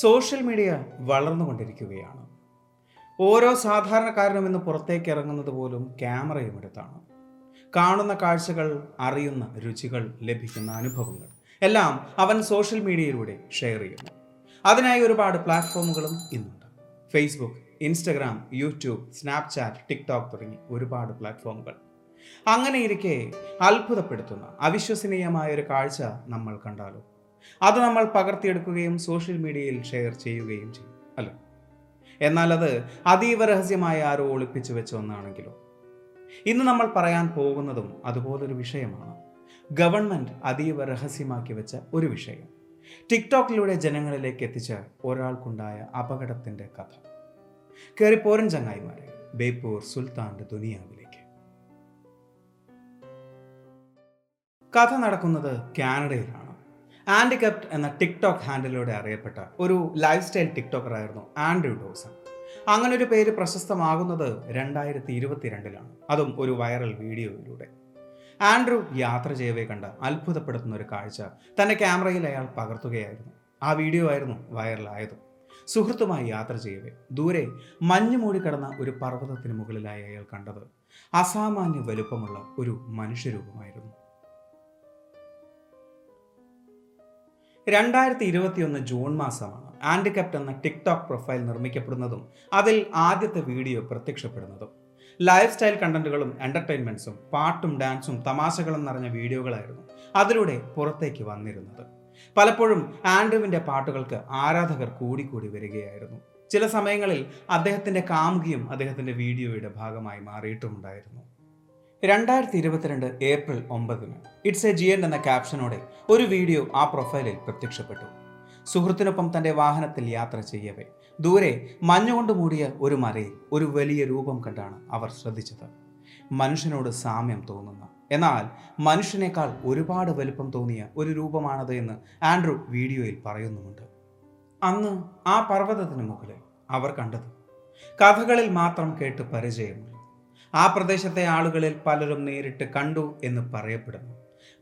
Social media വളർന്നുകൊണ്ടിരിക്കുകയാണ്. ഓരോ സാധാരണക്കാരനും ഇന്ന് പുറത്തേക്ക് ഇറങ്ങുന്നത് പോലും ക്യാമറയും എടുത്താണ്. കാണുന്ന കാഴ്ചകൾ അറിയുന്ന രുചികൾ ലഭിക്കുന്ന അനുഭവങ്ങൾ എല്ലാം അവൻ സോഷ്യൽ മീഡിയയിലൂടെ ഷെയർ ചെയ്യുന്നു. അതിനായി ഒരുപാട് പ്ലാറ്റ്ഫോമുകളും ഇന്നുണ്ട്. Facebook Instagram YouTube Snapchat TikTok തുടങ്ങി ഒരുപാട് പ്ലാറ്റ്ഫോമുകൾ. അങ്ങനെയിരിക്കെ അത്ഭുതപ്പെടുത്തുന്ന അവിശ്വസനീയമായ ഒരു കാഴ്ച നമ്മൾ കണ്ടാലോ? അത് നമ്മൾ പകർത്തിയെടുക്കുകയും സോഷ്യൽ മീഡിയയിൽ ഷെയർ ചെയ്യുകയും ചെയ്യും അല്ല? എന്നാൽ അത് അതീവ രഹസ്യമായി ആരോ ഒളിപ്പിച്ചു വെച്ച ഒന്നാണെങ്കിലോ? ഇന്ന് നമ്മൾ പറയാൻ പോകുന്നതും അതുപോലൊരു വിഷയമാണ്. ഗവൺമെന്റ് അതീവ രഹസ്യമാക്കി വെച്ച ഒരു വിഷയം. ടിക്ടോക്കിലൂടെ ജനങ്ങളിലേക്ക് എത്തിച്ച ഒരാൾക്കുണ്ടായ അപകടത്തിന്റെ കഥ. കയറിപ്പോരൻ ചങ്ങായിമാരെ. ബേപ്പൂർ സുൽത്താന്റെ ദുനിയാവിലേക്ക്. കഥ നടക്കുന്നത് കാനഡയിലാണ്. ആൻഡികപ്റ്റ് എന്ന ടിക്ടോക്ക് ഹാൻഡിലൂടെ അറിയപ്പെട്ട ഒരു ലൈഫ് സ്റ്റൈൽ ടിക്ടോക്കറായിരുന്നു ആൻഡ്രൂ ഡോസൺ. അങ്ങനെ ഒരു പേര് പ്രശസ്തമാകുന്നത് രണ്ടായിരത്തി ഇരുപത്തിരണ്ടിലാണ് അതും ഒരു വൈറൽ വീഡിയോയിലൂടെ. ആൻഡ്രൂ യാത്ര ചെയ്യവേ കണ്ട അത്ഭുതപ്പെടുത്തുന്ന ഒരു കാഴ്ച തന്റെ ക്യാമറയിൽ അയാൾ പകർത്തുകയായിരുന്നു. ആ വീഡിയോ ആയിരുന്നു വൈറലായത്. സുഹൃത്തുമായി യാത്ര ചെയ്യവേ ദൂരെ മഞ്ഞു മൂടിക്കിടന്ന ഒരു പർവതത്തിന് മുകളിലായി അയാൾ കണ്ടത് അസാമാന്യ വലുപ്പമുള്ള ഒരു മനുഷ്യരൂപമായിരുന്നു. രണ്ടായിരത്തി ഇരുപത്തിയൊന്ന് ജൂൺ മാസമാണ്. ആൻഡിക്കപ്റ്റ് എന്ന ടിക്ടോക്ക് പ്രൊഫൈൽ നിർമ്മിക്കപ്പെടുന്നതും അതിൽ ആദ്യത്തെ വീഡിയോ പ്രത്യക്ഷപ്പെടുന്നതും. ലൈഫ് സ്റ്റൈൽ കണ്ടന്റുകളും എന്റർടൈൻമെന്റ്സും പാട്ടും ഡാൻസും തമാശകളും നിറഞ്ഞ വീഡിയോകളായിരുന്നു അതിലൂടെ പുറത്തേക്ക് വന്നിരുന്നത്. പലപ്പോഴും ആൻഡ്രുവിന്റെ പാട്ടുകൾക്ക് ആരാധകർ കൂടിക്കൂടി വരികയായിരുന്നു. ചില സമയങ്ങളിൽ അദ്ദേഹത്തിന്റെ കാമുകിയും അദ്ദേഹത്തിന്റെ വീഡിയോയുടെ ഭാഗമായി മാറിയിട്ടുമുണ്ടായിരുന്നു. രണ്ടായിരത്തി ഇരുപത്തിരണ്ട് ഏപ്രിൽ ഒമ്പതിന് ഇറ്റ്സ് എ ജിയൻ എന്ന ക്യാപ്ഷനോടെ ഒരു വീഡിയോ ആ പ്രൊഫൈലിൽ പ്രത്യക്ഷപ്പെട്ടു. സുഹൃത്തിനൊപ്പം തന്റെ വാഹനത്തിൽ യാത്ര ചെയ്യവേ ദൂരെ മഞ്ഞുകൊണ്ട് മൂടിയ ഒരു മരയിൽ ഒരു വലിയ രൂപം കണ്ടാണ് അവർ ശ്രദ്ധിച്ചത്. മനുഷ്യനോട് സാമ്യം തോന്നുന്ന. എന്നാൽ മനുഷ്യനേക്കാൾ ഒരുപാട് വലുപ്പം തോന്നിയ ഒരു രൂപമാണത് എന്ന് ആൻഡ്രു വീഡിയോയിൽ പറയുന്നുമുണ്ട്. അന്ന് ആ പർവതത്തിന് മുകളിൽ അവർ കണ്ടത്. കഥകളിൽ മാത്രം കേട്ട് പരിചയമുള്ള ആ പ്രദേശത്തെ ആളുകളിൽ പലരും നേരിട്ട് കണ്ടു എന്ന് പറയപ്പെടുന്നു.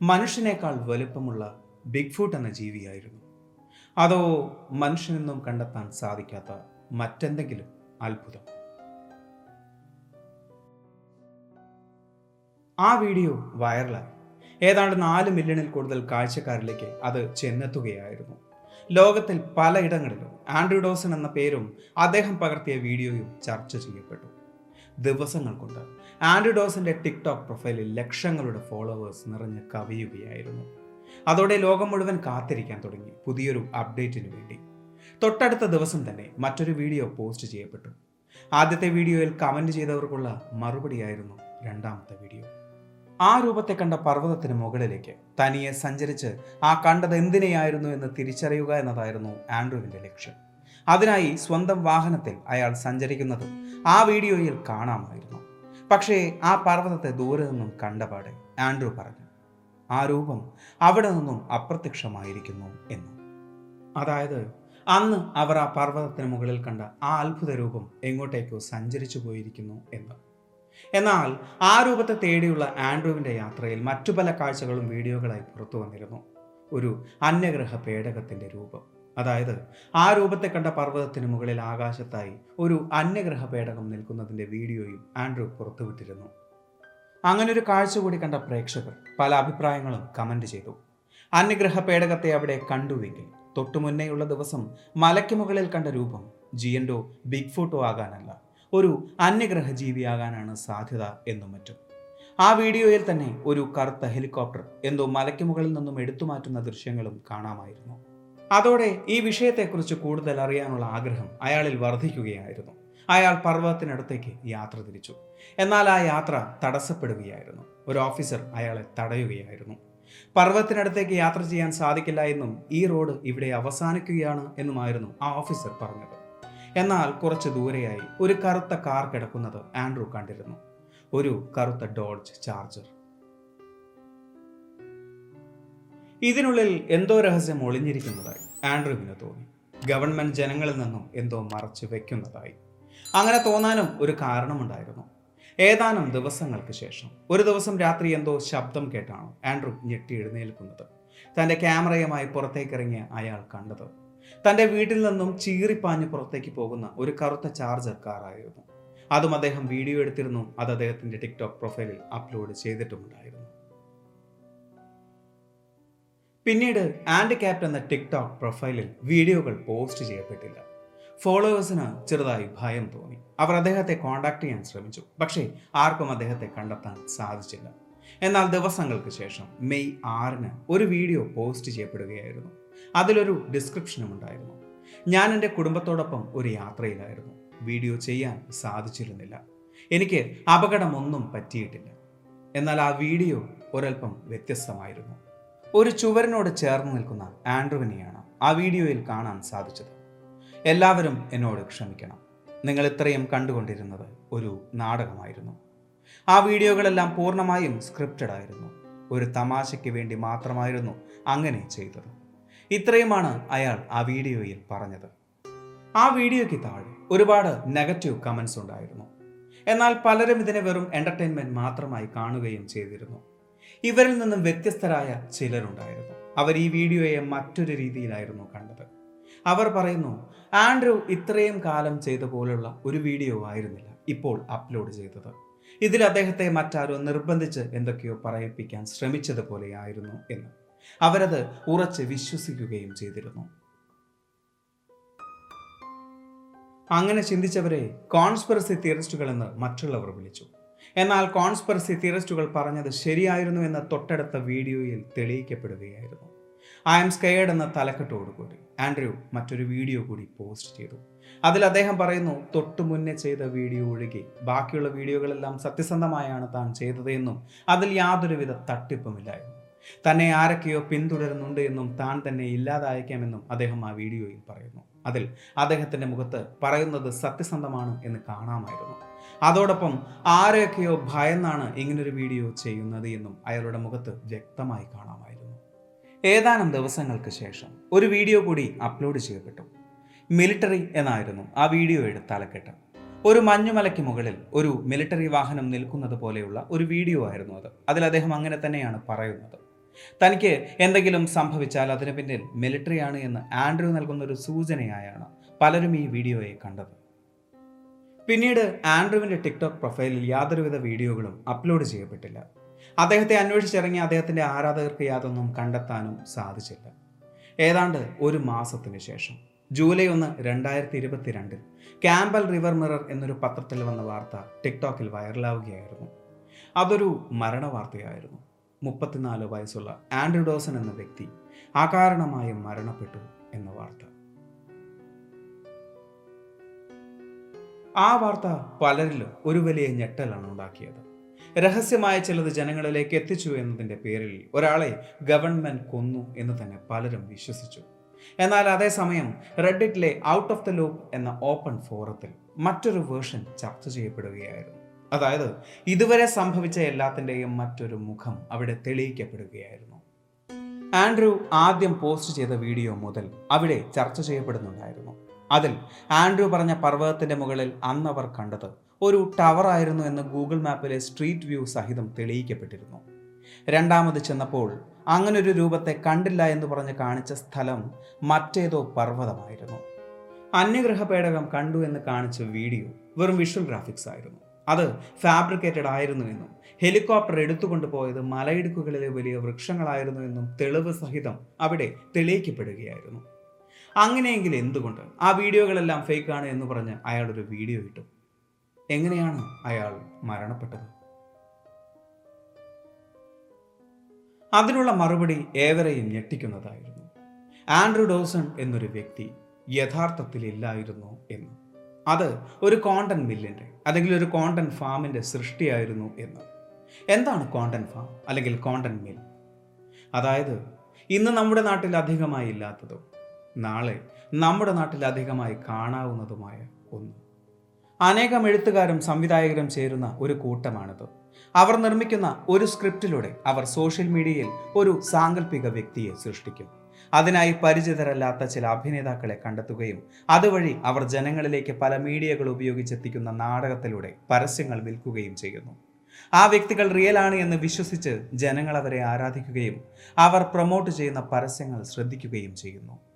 മനുഷ്യനേക്കാൾ വലുപ്പമുള്ള ബിഗ് ഫുട്ട് എന്ന ജീവിയായിരുന്നു. അതോ മനുഷ്യനെന്നും കണ്ടെത്താൻ സാധിക്കാത്ത മറ്റെന്തെങ്കിലും അത്ഭുതം? ആ വീഡിയോ വൈറലായി. ഏതാണ്ട് നാല് മില്യണിൽ കൂടുതൽ കാഴ്ചക്കാരിലേക്ക് അത് ചെന്നെത്തുകയായിരുന്നു. ലോകത്തിൽ പലയിടങ്ങളിലും ആൻഡ്രൂ ഡോസൺ എന്ന പേരും അദ്ദേഹം പകർത്തിയ വീഡിയോയും ചർച്ച ചെയ്യപ്പെട്ടു. ദിവസങ്ങൾ കൊണ്ട് ആൻഡ്രിഡോസിന്റെ ടിക്ടോക്ക് പ്രൊഫൈലിൽ ലക്ഷങ്ങളുടെ ഫോളോവേഴ്സ് നിറഞ്ഞ് കവിയുകയായിരുന്നു. അതോടെ ലോകം മുഴുവൻ കാത്തിരിക്കാൻ തുടങ്ങി പുതിയൊരു അപ്ഡേറ്റിന് വേണ്ടി. തൊട്ടടുത്ത ദിവസം തന്നെ മറ്റൊരു വീഡിയോ പോസ്റ്റ് ചെയ്യപ്പെട്ടു. ആദ്യത്തെ വീഡിയോയിൽ കമന്റ് ചെയ്തവർക്കുള്ള മറുപടിയായിരുന്നു രണ്ടാമത്തെ വീഡിയോ. ആ രൂപത്തെ കണ്ട പർവതത്തിന് മുകളിലേക്ക് തനിയെ സഞ്ചരിച്ച് ആ കണ്ടത് എന്തിനെയായിരുന്നു എന്ന് തിരിച്ചറിയുക എന്നതായിരുന്നു ആൻഡ്രുവിന്റെ ലക്ഷ്യം. അതിനായി സ്വന്തം വാഹനത്തിൽ അയാൾ സഞ്ചരിക്കുന്നത് ആ വീഡിയോയിൽ കാണാമായിരുന്നു. പക്ഷേ ആ പർവതത്തെ ദൂരെ നിന്നും കണ്ടപാടെ ആൻഡ്രു പറഞ്ഞു ആ രൂപം അവിടെ നിന്നും അപ്രത്യക്ഷമായിരിക്കുന്നു എന്ന്. അതായത് അന്ന് അവർ ആ പർവതത്തിന് മുകളിൽ കണ്ട ആ അത്ഭുത രൂപം എങ്ങോട്ടേക്കോ സഞ്ചരിച്ചു പോയിരിക്കുന്നു എന്ന്. എന്നാൽ ആ രൂപത്തെ തേടിയുള്ള ആൻഡ്രുവിന്റെ യാത്രയിൽ മറ്റു പല കാഴ്ചകളും വീഡിയോകളായി പുറത്തു വന്നിരുന്നു. ഒരു അന്യഗ്രഹ പേടകത്തിന്റെ രൂപം. അതായത് ആ രൂപത്തെ കണ്ട പർവതത്തിന് മുകളിൽ ആകാശത്തായി ഒരു അന്യഗ്രഹ പേടകം നിൽക്കുന്നതിന്റെ വീഡിയോയും ആൻഡ്രൂ പുറത്തുവിട്ടിരുന്നു. അങ്ങനൊരു കാഴ്ച കൂടി കണ്ട പ്രേക്ഷകർ പല അഭിപ്രായങ്ങളും കമന്റ് ചെയ്തു. അന്യഗ്രഹ പേടകത്തെ അവിടെ കണ്ടുവെങ്കിൽ തൊട്ടുമുന്നേയുള്ള ദിവസം മലയ്ക്ക് മുകളിൽ കണ്ട രൂപം ജിയൻഡോ ബിഗ് ഫോട്ടോ ആകാനല്ല ഒരു അന്യഗ്രഹ ജീവിയാകാനാണ് സാധ്യത എന്നും മറ്റും. ആ വീഡിയോയിൽ തന്നെ ഒരു കറുത്ത ഹെലികോപ്റ്റർ എന്തോ മലയ്ക്ക് മുകളിൽ നിന്നും എടുത്തു മാറ്റുന്ന ദൃശ്യങ്ങളും കാണാമായിരുന്നു. അതോടെ ഈ വിഷയത്തെക്കുറിച്ച് കൂടുതൽ അറിയാനുള്ള ആഗ്രഹം അയാളിൽ വർദ്ധിക്കുകയായിരുന്നു അയാൾ പർവതത്തിനടുത്തേക്ക് യാത്ര തിരിച്ചു. എന്നാൽ ആ യാത്ര തടസ്സപ്പെടുകയായിരുന്നു. ഒരു ഓഫീസർ അയാളെ തടയുകയായിരുന്നു. പർവതത്തിനടുത്തേക്ക് യാത്ര ചെയ്യാൻ സാധിക്കില്ല എന്നും ഈ റോഡ് ഇവിടെ അവസാനിക്കുകയാണ് എന്നുമായിരുന്നു ആ ഓഫീസർ പറഞ്ഞത്. എന്നാൽ കുറച്ച് ദൂരെയായി ഒരു കറുത്ത കാർ കിടക്കുന്നത് ആൻഡ്രൂ കണ്ടിരുന്നു. ഒരു കറുത്ത ഡോഡ്ജ് ചാർജർ. ഇതിനുള്ളിൽ എന്തോ രഹസ്യം ഒളിഞ്ഞിരിക്കുന്നതായി ആൻഡ്രൂവിന് തോന്നി. ഗവൺമെന്റ് ജനങ്ങളിൽ നിന്നും എന്തോ മറച്ചു വെക്കുന്നതായി. അങ്ങനെ തോന്നാനും ഒരു കാരണമുണ്ടായിരുന്നു. ഏതാനും ദിവസങ്ങൾക്ക് ശേഷം ഒരു ദിവസം രാത്രി എന്തോ ശബ്ദം കേട്ടാണ് ആൻഡ്രൂ ഞെട്ടി എഴുന്നേൽക്കുന്നത്. തന്റെ ക്യാമറയുമായി പുറത്തേക്കിറങ്ങിയ അയാൾ കണ്ടത്. തന്റെ വീട്ടിൽ നിന്നും ചീറിപ്പാഞ്ഞ് പുറത്തേക്ക് പോകുന്ന ഒരു കറുത്ത ചാർജർ കാറായിരുന്നു. അതും അദ്ദേഹം വീഡിയോ എടുത്തിരുന്നു അത് അദ്ദേഹത്തിന്റെ ടിക്ടോക്ക് പ്രൊഫൈലിൽ അപ്ലോഡ് ചെയ്തിട്ടുമുണ്ടായിരുന്നു. പിന്നീട് ആൻഡ് ക്യാപ്റ്റ് എന്ന ടിക്ടോക്ക് പ്രൊഫൈലിൽ വീഡിയോകൾ പോസ്റ്റ് ചെയ്യപ്പെട്ടില്ല. ഫോളോവേഴ്സിന് ചെറുതായി ഭയം തോന്നി. അവർ അദ്ദേഹത്തെ കോണ്ടാക്ട് ചെയ്യാൻ ശ്രമിച്ചു. പക്ഷേ ആർക്കും അദ്ദേഹത്തെ കണ്ടെത്താൻ സാധിച്ചില്ല. എന്നാൽ ദിവസങ്ങൾക്ക് ശേഷം മെയ് ആറിന് ഒരു വീഡിയോ പോസ്റ്റ് ചെയ്യപ്പെടുകയായിരുന്നു. അതിലൊരു ഡിസ്ക്രിപ്ഷനും ഉണ്ടായിരുന്നു. ഞാൻ എന്റെ കുടുംബത്തോടൊപ്പം ഒരു യാത്രയിലായിരുന്നു. വീഡിയോ ചെയ്യാൻ സാധിച്ചിരുന്നില്ല. എനിക്ക് അപകടമൊന്നും പറ്റിയിട്ടില്ല. എന്നാൽ ആ വീഡിയോ ഒരൽപ്പം വ്യത്യസ്തമായിരുന്നു. ഒരു ചുവരനോട് ചേർന്ന് നിൽക്കുന്ന ആൻഡ്രുവിനെയാണ് ആ വീഡിയോയിൽ കാണാൻ സാധിച്ചത്. എല്ലാവരും എന്നോട് ക്ഷമിക്കണം. നിങ്ങൾ ഇത്രയും കണ്ടുകൊണ്ടിരുന്നത് ഒരു നാടകമായിരുന്നു. ആ വീഡിയോകളെല്ലാം പൂർണമായും സ്ക്രിപ്റ്റഡ് ആയിരുന്നു. ഒരു തമാശയ്ക്ക് വേണ്ടി മാത്രമായിരുന്നു അങ്ങനെ ചെയ്തത്. ഇത്രയുമാണ് അയാൾ ആ വീഡിയോയിൽ പറഞ്ഞത്. ആ വീഡിയോയ്ക്ക് താഴെ ഒരുപാട് നെഗറ്റീവ് കമൻസ് ഉണ്ടായിരുന്നു. എന്നാൽ പലരും ഇതിനെ വെറും എന്റർടൈൻമെന്റ് മാത്രമായി കാണുകയും ചെയ്തിരുന്നു. ഇവരിൽ നിന്നും വ്യത്യസ്തരായ ചിലരുണ്ടായിരുന്നു. അവർ ഈ വീഡിയോയെ മറ്റൊരു രീതിയിലായിരുന്നു കണ്ടത്. അവർ പറയുന്നു ആൻഡ്രൂ ഇത്രയും കാലം ചെയ്ത പോലുള്ള ഒരു വീഡിയോ ആയിരുന്നില്ല ഇപ്പോൾ അപ്ലോഡ് ചെയ്തത്. ഇതിൽ അദ്ദേഹത്തെ മറ്റാരോ നിർബന്ധിച്ച് എന്തൊക്കെയോ പറയിപ്പിക്കാൻ ശ്രമിച്ചതുപോലെയായിരുന്നു എന്ന്. അവരത് ഉറച്ച് വിശ്വസിക്കുകയും ചെയ്തിരുന്നു. അങ്ങനെ ചിന്തിച്ചവരെ കോൺസ്പിറസി തിയറിസ്റ്റുകൾ എന്ന് മറ്റുള്ളവർ വിളിച്ചു. എന്നാൽ കോൺസ്പെറസി തിയറിസ്റ്റുകൾ പറഞ്ഞത് ശരിയായിരുന്നു എന്ന തൊട്ടടുത്ത വീഡിയോയിൽ തെളിയിക്കപ്പെടുകയായിരുന്നു. ഐ എം സ്കെയർഡ് എന്ന തലക്കെട്ടോടുകൂടി ആൻഡ്രൂ മറ്റൊരു വീഡിയോ കൂടി പോസ്റ്റ് ചെയ്തു. അതിൽ അദ്ദേഹം പറയുന്നു തൊട്ടു മുന്നേ ചെയ്ത വീഡിയോ ഒഴികെ ബാക്കിയുള്ള വീഡിയോകളെല്ലാം സത്യസന്ധമായാണ് താൻ ചെയ്തത് എന്നും അതിൽ യാതൊരുവിധ തട്ടിപ്പുമില്ലായിരുന്നു. തന്നെ ആരൊക്കെയോ പിന്തുടരുന്നുണ്ട് എന്നും താൻ തന്നെ ഇല്ലാതായേക്കാമെന്നും അദ്ദേഹം ആ വീഡിയോയിൽ പറയുന്നു. അതിൽ അദ്ദേഹത്തിന്റെ മുഖത്ത് പറയുന്നത് സത്യസന്ധമാണ് എന്ന് കാണാമായിരുന്നു. അതോടൊപ്പം ആരെയൊക്കെയോ ഭയന്നാണ് ഇങ്ങനൊരു വീഡിയോ ചെയ്യുന്നത് എന്നും അയാളുടെ മുഖത്ത് വ്യക്തമായി കാണാമായിരുന്നു. ഏതാനും ദിവസങ്ങൾക്ക് ശേഷം ഒരു വീഡിയോ കൂടി അപ്ലോഡ് ചെയ്യപ്പെട്ടു മിലിറ്ററി എന്നായിരുന്നു ആ വീഡിയോയുടെ തലക്കെട്ട്. ഒരു മഞ്ഞുമലയ്ക്ക് മുകളിൽ ഒരു മിലിറ്ററി വാഹനം നിൽക്കുന്നത് പോലെയുള്ള ഒരു വീഡിയോ ആയിരുന്നു അത്. അതിൽ അദ്ദേഹം അങ്ങനെ തന്നെയാണ് പറയുന്നത്. തനിക്ക് എന്തെങ്കിലും സംഭവിച്ചാൽ അതിന് പിന്നിൽ മിലിറ്ററിയാണ് എന്ന് ആൻഡ്രൂ നൽകുന്ന ഒരു സൂചനയായാണ് പലരും ഈ വീഡിയോയെ കണ്ടത്. പിന്നീട് ആൻഡ്രുവിന്റെ ടിക്ടോക്ക് പ്രൊഫൈലിൽ യാതൊരുവിധ വീഡിയോകളും അപ്ലോഡ് ചെയ്യപ്പെട്ടില്ല. അദ്ദേഹത്തെ അന്വേഷിച്ചിറങ്ങി അദ്ദേഹത്തിന്റെ ആരാധകർക്ക് യാതൊന്നും കണ്ടെത്താനും സാധിച്ചില്ല. ഏതാണ്ട് ഒരു മാസത്തിന് ശേഷം ജൂലൈ ഒന്ന് രണ്ടായിരത്തി ഇരുപത്തിരണ്ടിൽ ക്യാമ്പൽ റിവർ മിറർ എന്നൊരു പത്രത്തിൽ വന്ന വാർത്ത ടിക്ടോക്കിൽ വൈറലാവുകയായിരുന്നു. അതൊരു മരണ വാർത്തയായിരുന്നു. മുപ്പത്തിനാല് വയസ്സുള്ള ആൻഡ്രിഡോസൺ എന്ന വ്യക്തി അകാരണമായി മരണപ്പെട്ടു എന്ന വാർത്ത. ആ വാർത്ത പലരിലും ഒരു വലിയ ഞെട്ടലാണ് ഉണ്ടാക്കിയത്. രഹസ്യമായ ചിലത് ജനങ്ങളിലേക്ക് എത്തിച്ചു എന്നതിന്റെ പേരിൽ ഒരാളെ ഗവൺമെന്റ് കൊന്നു എന്ന് തന്നെ പലരും വിശ്വസിച്ചു. എന്നാൽ അതേസമയം റെഡിറ്റിലെ ഔട്ട് ഓഫ് ദ ലൂപ്പ് എന്ന ഓപ്പൺ ഫോറത്തിൽ മറ്റൊരു വേർഷൻ ചർച്ച ചെയ്യപ്പെടുകയായിരുന്നു. അതായത് ഇതുവരെ സംഭവിച്ച എല്ലാത്തിന്റെയും മറ്റൊരു മുഖം അവിടെ തെളിയിക്കപ്പെടുകയായിരുന്നു. ആൻഡ്രൂ ആദ്യം പോസ്റ്റ് ചെയ്ത വീഡിയോ മുതൽ അവിടെ ചർച്ച ചെയ്യപ്പെടുന്നുണ്ടായിരുന്നു. അതിൽ ആൻഡ്രൂ പറഞ്ഞ പർവതത്തിന്റെ മുകളിൽ അന്ന് അവർ കണ്ടത് ഒരു ടവറായിരുന്നു എന്ന് ഗൂഗിൾ മാപ്പിലെ സ്ട്രീറ്റ് വ്യൂ സഹിതം തെളിയിക്കപ്പെട്ടിരുന്നു. രണ്ടാമത് ചെന്നപ്പോൾ അങ്ങനൊരു രൂപത്തെ കണ്ടില്ല എന്ന് പറഞ്ഞ് കാണിച്ച സ്ഥലം മറ്റേതോ പർവതമായിരുന്നു. അന്യഗ്രഹ പേടകം കണ്ടു എന്ന് കാണിച്ച വീഡിയോ വെറും വിഷ്വൽ ഗ്രാഫിക്സ് ആയിരുന്നു. അത് ഫാബ്രിക്കേറ്റഡ് ആയിരുന്നു എന്നും ഹെലികോപ്റ്റർ എടുത്തുകൊണ്ട് പോയത് മലയിടുക്കുകളിലെ വലിയ വൃക്ഷങ്ങളായിരുന്നു എന്നും തെളിവ് സഹിതം അവിടെ തെളിയിക്കപ്പെടുകയായിരുന്നു. അങ്ങനെയെങ്കിൽ എന്തുകൊണ്ട്? ആ വീഡിയോകളെല്ലാം ഫേക്കാണ് എന്ന് പറഞ്ഞ് അയാളൊരു വീഡിയോ ഇട്ടു. എങ്ങനെയാണ് അയാൾ മരണപ്പെട്ടത്? അതിനുള്ള മറുപടി ഏവരെയും ഞെട്ടിക്കുന്നതായിരുന്നു. ആൻഡ്രൂ ഡോസൺ എന്നൊരു വ്യക്തി യഥാർത്ഥത്തിൽ ഇല്ലായിരുന്നു എന്ന്. അത് ഒരു കോണ്ടന്റ് മില്ലിന്റെ അല്ലെങ്കിൽ ഒരു കോണ്ടന്റ് ഫാമിന്റെ സൃഷ്ടിയായിരുന്നു എന്ന്. എന്താണ് കോണ്ടന്റ് ഫാം അല്ലെങ്കിൽ കോണ്ടന്റ് മിൽ അതായത് ഇന്ന് നമ്മുടെ നാട്ടിൽ അധികമായി ഇല്ലാത്തതും നാളെ നമ്മുടെ നാട്ടിൽ അധികമായി കാണാവുന്നതുമായ ഒന്ന്. അനേകം എഴുത്തുകാരും സംവിധായകരും ചേരുന്ന ഒരു കൂട്ടമാണിത്. അവർ നിർമ്മിക്കുന്ന ഒരു സ്ക്രിപ്റ്റിലൂടെ അവർ സോഷ്യൽ മീഡിയയിൽ ഒരു സാങ്കല്പിക വ്യക്തിയെ സൃഷ്ടിക്കും. അതിനായി പരിചിതരല്ലാത്ത ചില അഭിനേതാക്കളെ കണ്ടെത്തുകയും അതുവഴി അവർ ജനങ്ങളിലേക്ക് പല മീഡിയകൾ ഉപയോഗിച്ചെത്തിക്കുന്ന നാടകത്തിലൂടെ പരസ്യങ്ങൾ വിൽക്കുകയും ചെയ്യുന്നു. ആ വ്യക്തികൾ റിയൽ ആണ് എന്ന് വിശ്വസിച്ച് ജനങ്ങൾ അവരെ ആരാധിക്കുകയും അവർ പ്രൊമോട്ട് ചെയ്യുന്ന പരസ്യങ്ങൾ ശ്രദ്ധിക്കുകയും ചെയ്യുന്നു.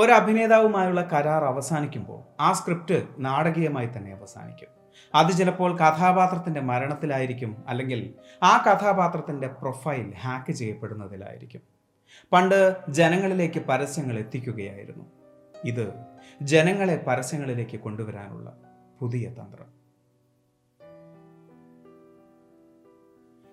ഒരു അഭിനേതാവുമായുള്ള കരാർ അവസാനിക്കുമ്പോൾ ആ സ്ക്രിപ്റ്റ് നാടകീയമായി തന്നെ അവസാനിക്കും. അത് ചിലപ്പോൾ കഥാപാത്രത്തിന്റെ മരണത്തിലായിരിക്കും അല്ലെങ്കിൽ ആ കഥാപാത്രത്തിന്റെ പ്രൊഫൈൽ ഹാക്ക് ചെയ്യപ്പെടുന്നതിലായിരിക്കും. പണ്ട് ജനങ്ങളിലേക്ക് പരസ്യങ്ങൾ എത്തിക്കുകയായിരുന്നു. ഇത് ജനങ്ങളെ പരസ്യങ്ങളിലേക്ക് കൊണ്ടുവരാനുള്ള പുതിയ തന്ത്രം.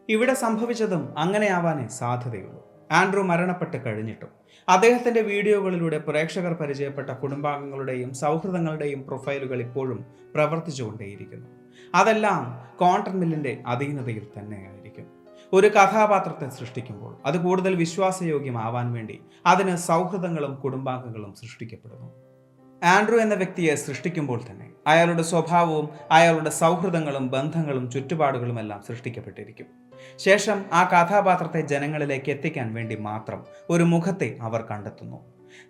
ഇവിടെ സംഭവിച്ചതും അങ്ങനെയാവാനേ സാധ്യതയുള്ളൂ. ആൻഡ്രൂ മരണപ്പെട്ട് കഴിഞ്ഞിട്ടും. അദ്ദേഹത്തിന്റെ വീഡിയോകളിലൂടെ പ്രേക്ഷകർ പരിചയപ്പെട്ട കുടുംബാംഗങ്ങളുടെയും സൗഹൃദങ്ങളുടെയും പ്രൊഫൈലുകൾ ഇപ്പോഴും പ്രവർത്തിച്ചുകൊണ്ടേയിരിക്കുന്നു. അതെല്ലാം കോണ്ടന്റ് മില്ലിന്റെ അധീനതയിൽ തന്നെയായിരിക്കും. ഒരു കഥാപാത്രത്തെ സൃഷ്ടിക്കുമ്പോൾ അത് കൂടുതൽ വിശ്വാസയോഗ്യമാവാൻ വേണ്ടി അതിന് സൗഹൃദങ്ങളും കുടുംബാംഗങ്ങളും സൃഷ്ടിക്കപ്പെടുന്നു. ആൻഡ്രൂ എന്ന വ്യക്തിയെ സൃഷ്ടിക്കുമ്പോൾ തന്നെ അയാളുടെ സ്വഭാവവും അയാളുടെ സൗഹൃദങ്ങളും ബന്ധങ്ങളും ചുറ്റുപാടുകളും എല്ലാം സൃഷ്ടിക്കപ്പെട്ടിരിക്കും. ശേഷം ആ കഥാപാത്രത്തെ ജനങ്ങളിലേക്ക് എത്തിക്കാൻ വേണ്ടി മാത്രം ഒരു മുഖത്തെ അവർ കണ്ടെത്തുന്നു.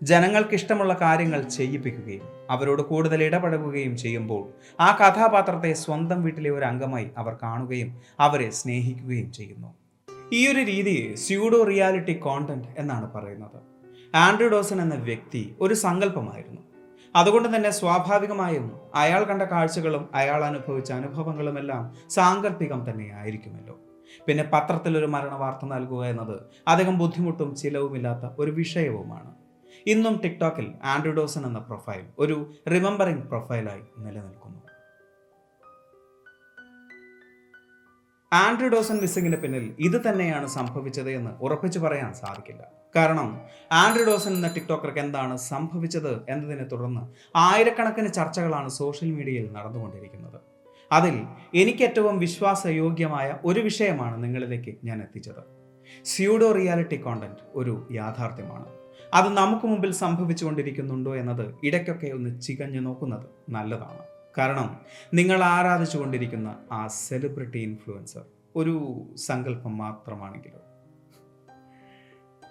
ജനങ്ങൾക്ക് ഇഷ്ടമുള്ള കാര്യങ്ങൾ ചെയ്യിപ്പിക്കുകയും അവരോട് കൂടുതൽ ഇടപഴകുകയും ചെയ്യുമ്പോൾ ആ കഥാപാത്രത്തെ സ്വന്തം വീട്ടിലെ ഒരു അംഗമായി അവർ കാണുകയും അവരെ സ്നേഹിക്കുകയും ചെയ്യുന്നു. ഈ ഒരു രീതിയെ സ്യൂഡോ റിയാലിറ്റി കോണ്ടന്റ് എന്നാണ് പറയുന്നത്. ആൻഡ്രിഡോസൺ എന്ന വ്യക്തി ഒരു സങ്കല്പമായിരുന്നു. അതുകൊണ്ട് തന്നെ സ്വാഭാവികമായും അയാൾ കണ്ട കാഴ്ചകളും അയാൾ അനുഭവിച്ച അനുഭവങ്ങളുമെല്ലാം സാങ്കല്പികം തന്നെ ആയിരിക്കുമല്ലോ പിന്നെ പത്രത്തിൽ ഒരു മരണ വാർത്ത നൽകുക എന്നത് അധികം ബുദ്ധിമുട്ടും ചിലവുമില്ലാത്ത ഒരു വിഷയവുമാണ്. ഇന്നും ടിക്ടോക്കിൽ ആൻഡ്രൂ ഡോസൺ എന്ന പ്രൊഫൈൽ ഒരു റിമെമ്പറിംഗ് പ്രൊഫൈലായി നിലനിൽക്കുന്നു. ആൻഡ്രൂ ഡോസൺ മിസ്സിങ്ങിന് പിന്നിൽ ഇത് തന്നെയാണ് സംഭവിച്ചത് എന്ന് ഉറപ്പിച്ചു പറയാൻ സാധിക്കില്ല. കാരണം ആൻഡ്രി ഡോസൺ എന്ന ടിക്ടോക്കർക്ക് എന്താണ് സംഭവിച്ചത് എന്നതിനെ തുടർന്ന് ആയിരക്കണക്കിന് ചർച്ചകളാണ് സോഷ്യൽ മീഡിയയിൽ നടന്നുകൊണ്ടിരിക്കുന്നത്. അതിൽ എനിക്ക് ഏറ്റവും വിശ്വാസയോഗ്യമായ ഒരു വിഷയമാണ് നിങ്ങളിലേക്ക് ഞാൻ എത്തിച്ചത്. സ്യൂഡോ റിയാലിറ്റി കോണ്ടന്റ് ഒരു യാഥാർത്ഥ്യമാണ്. അത് നമുക്ക് മുമ്പിൽ സംഭവിച്ചുകൊണ്ടിരിക്കുന്നുണ്ടോ എന്നത് ഇടയ്ക്കൊക്കെ ഒന്ന് ചികഞ്ഞു നോക്കുന്നത് നല്ലതാണ്. കാരണം നിങ്ങൾ ആരാധിച്ചുകൊണ്ടിരിക്കുന്ന ആ സെലിബ്രിറ്റി ഇൻഫ്ലുവൻസർ ഒരു സങ്കല്പം മാത്രമാണെങ്കിലോ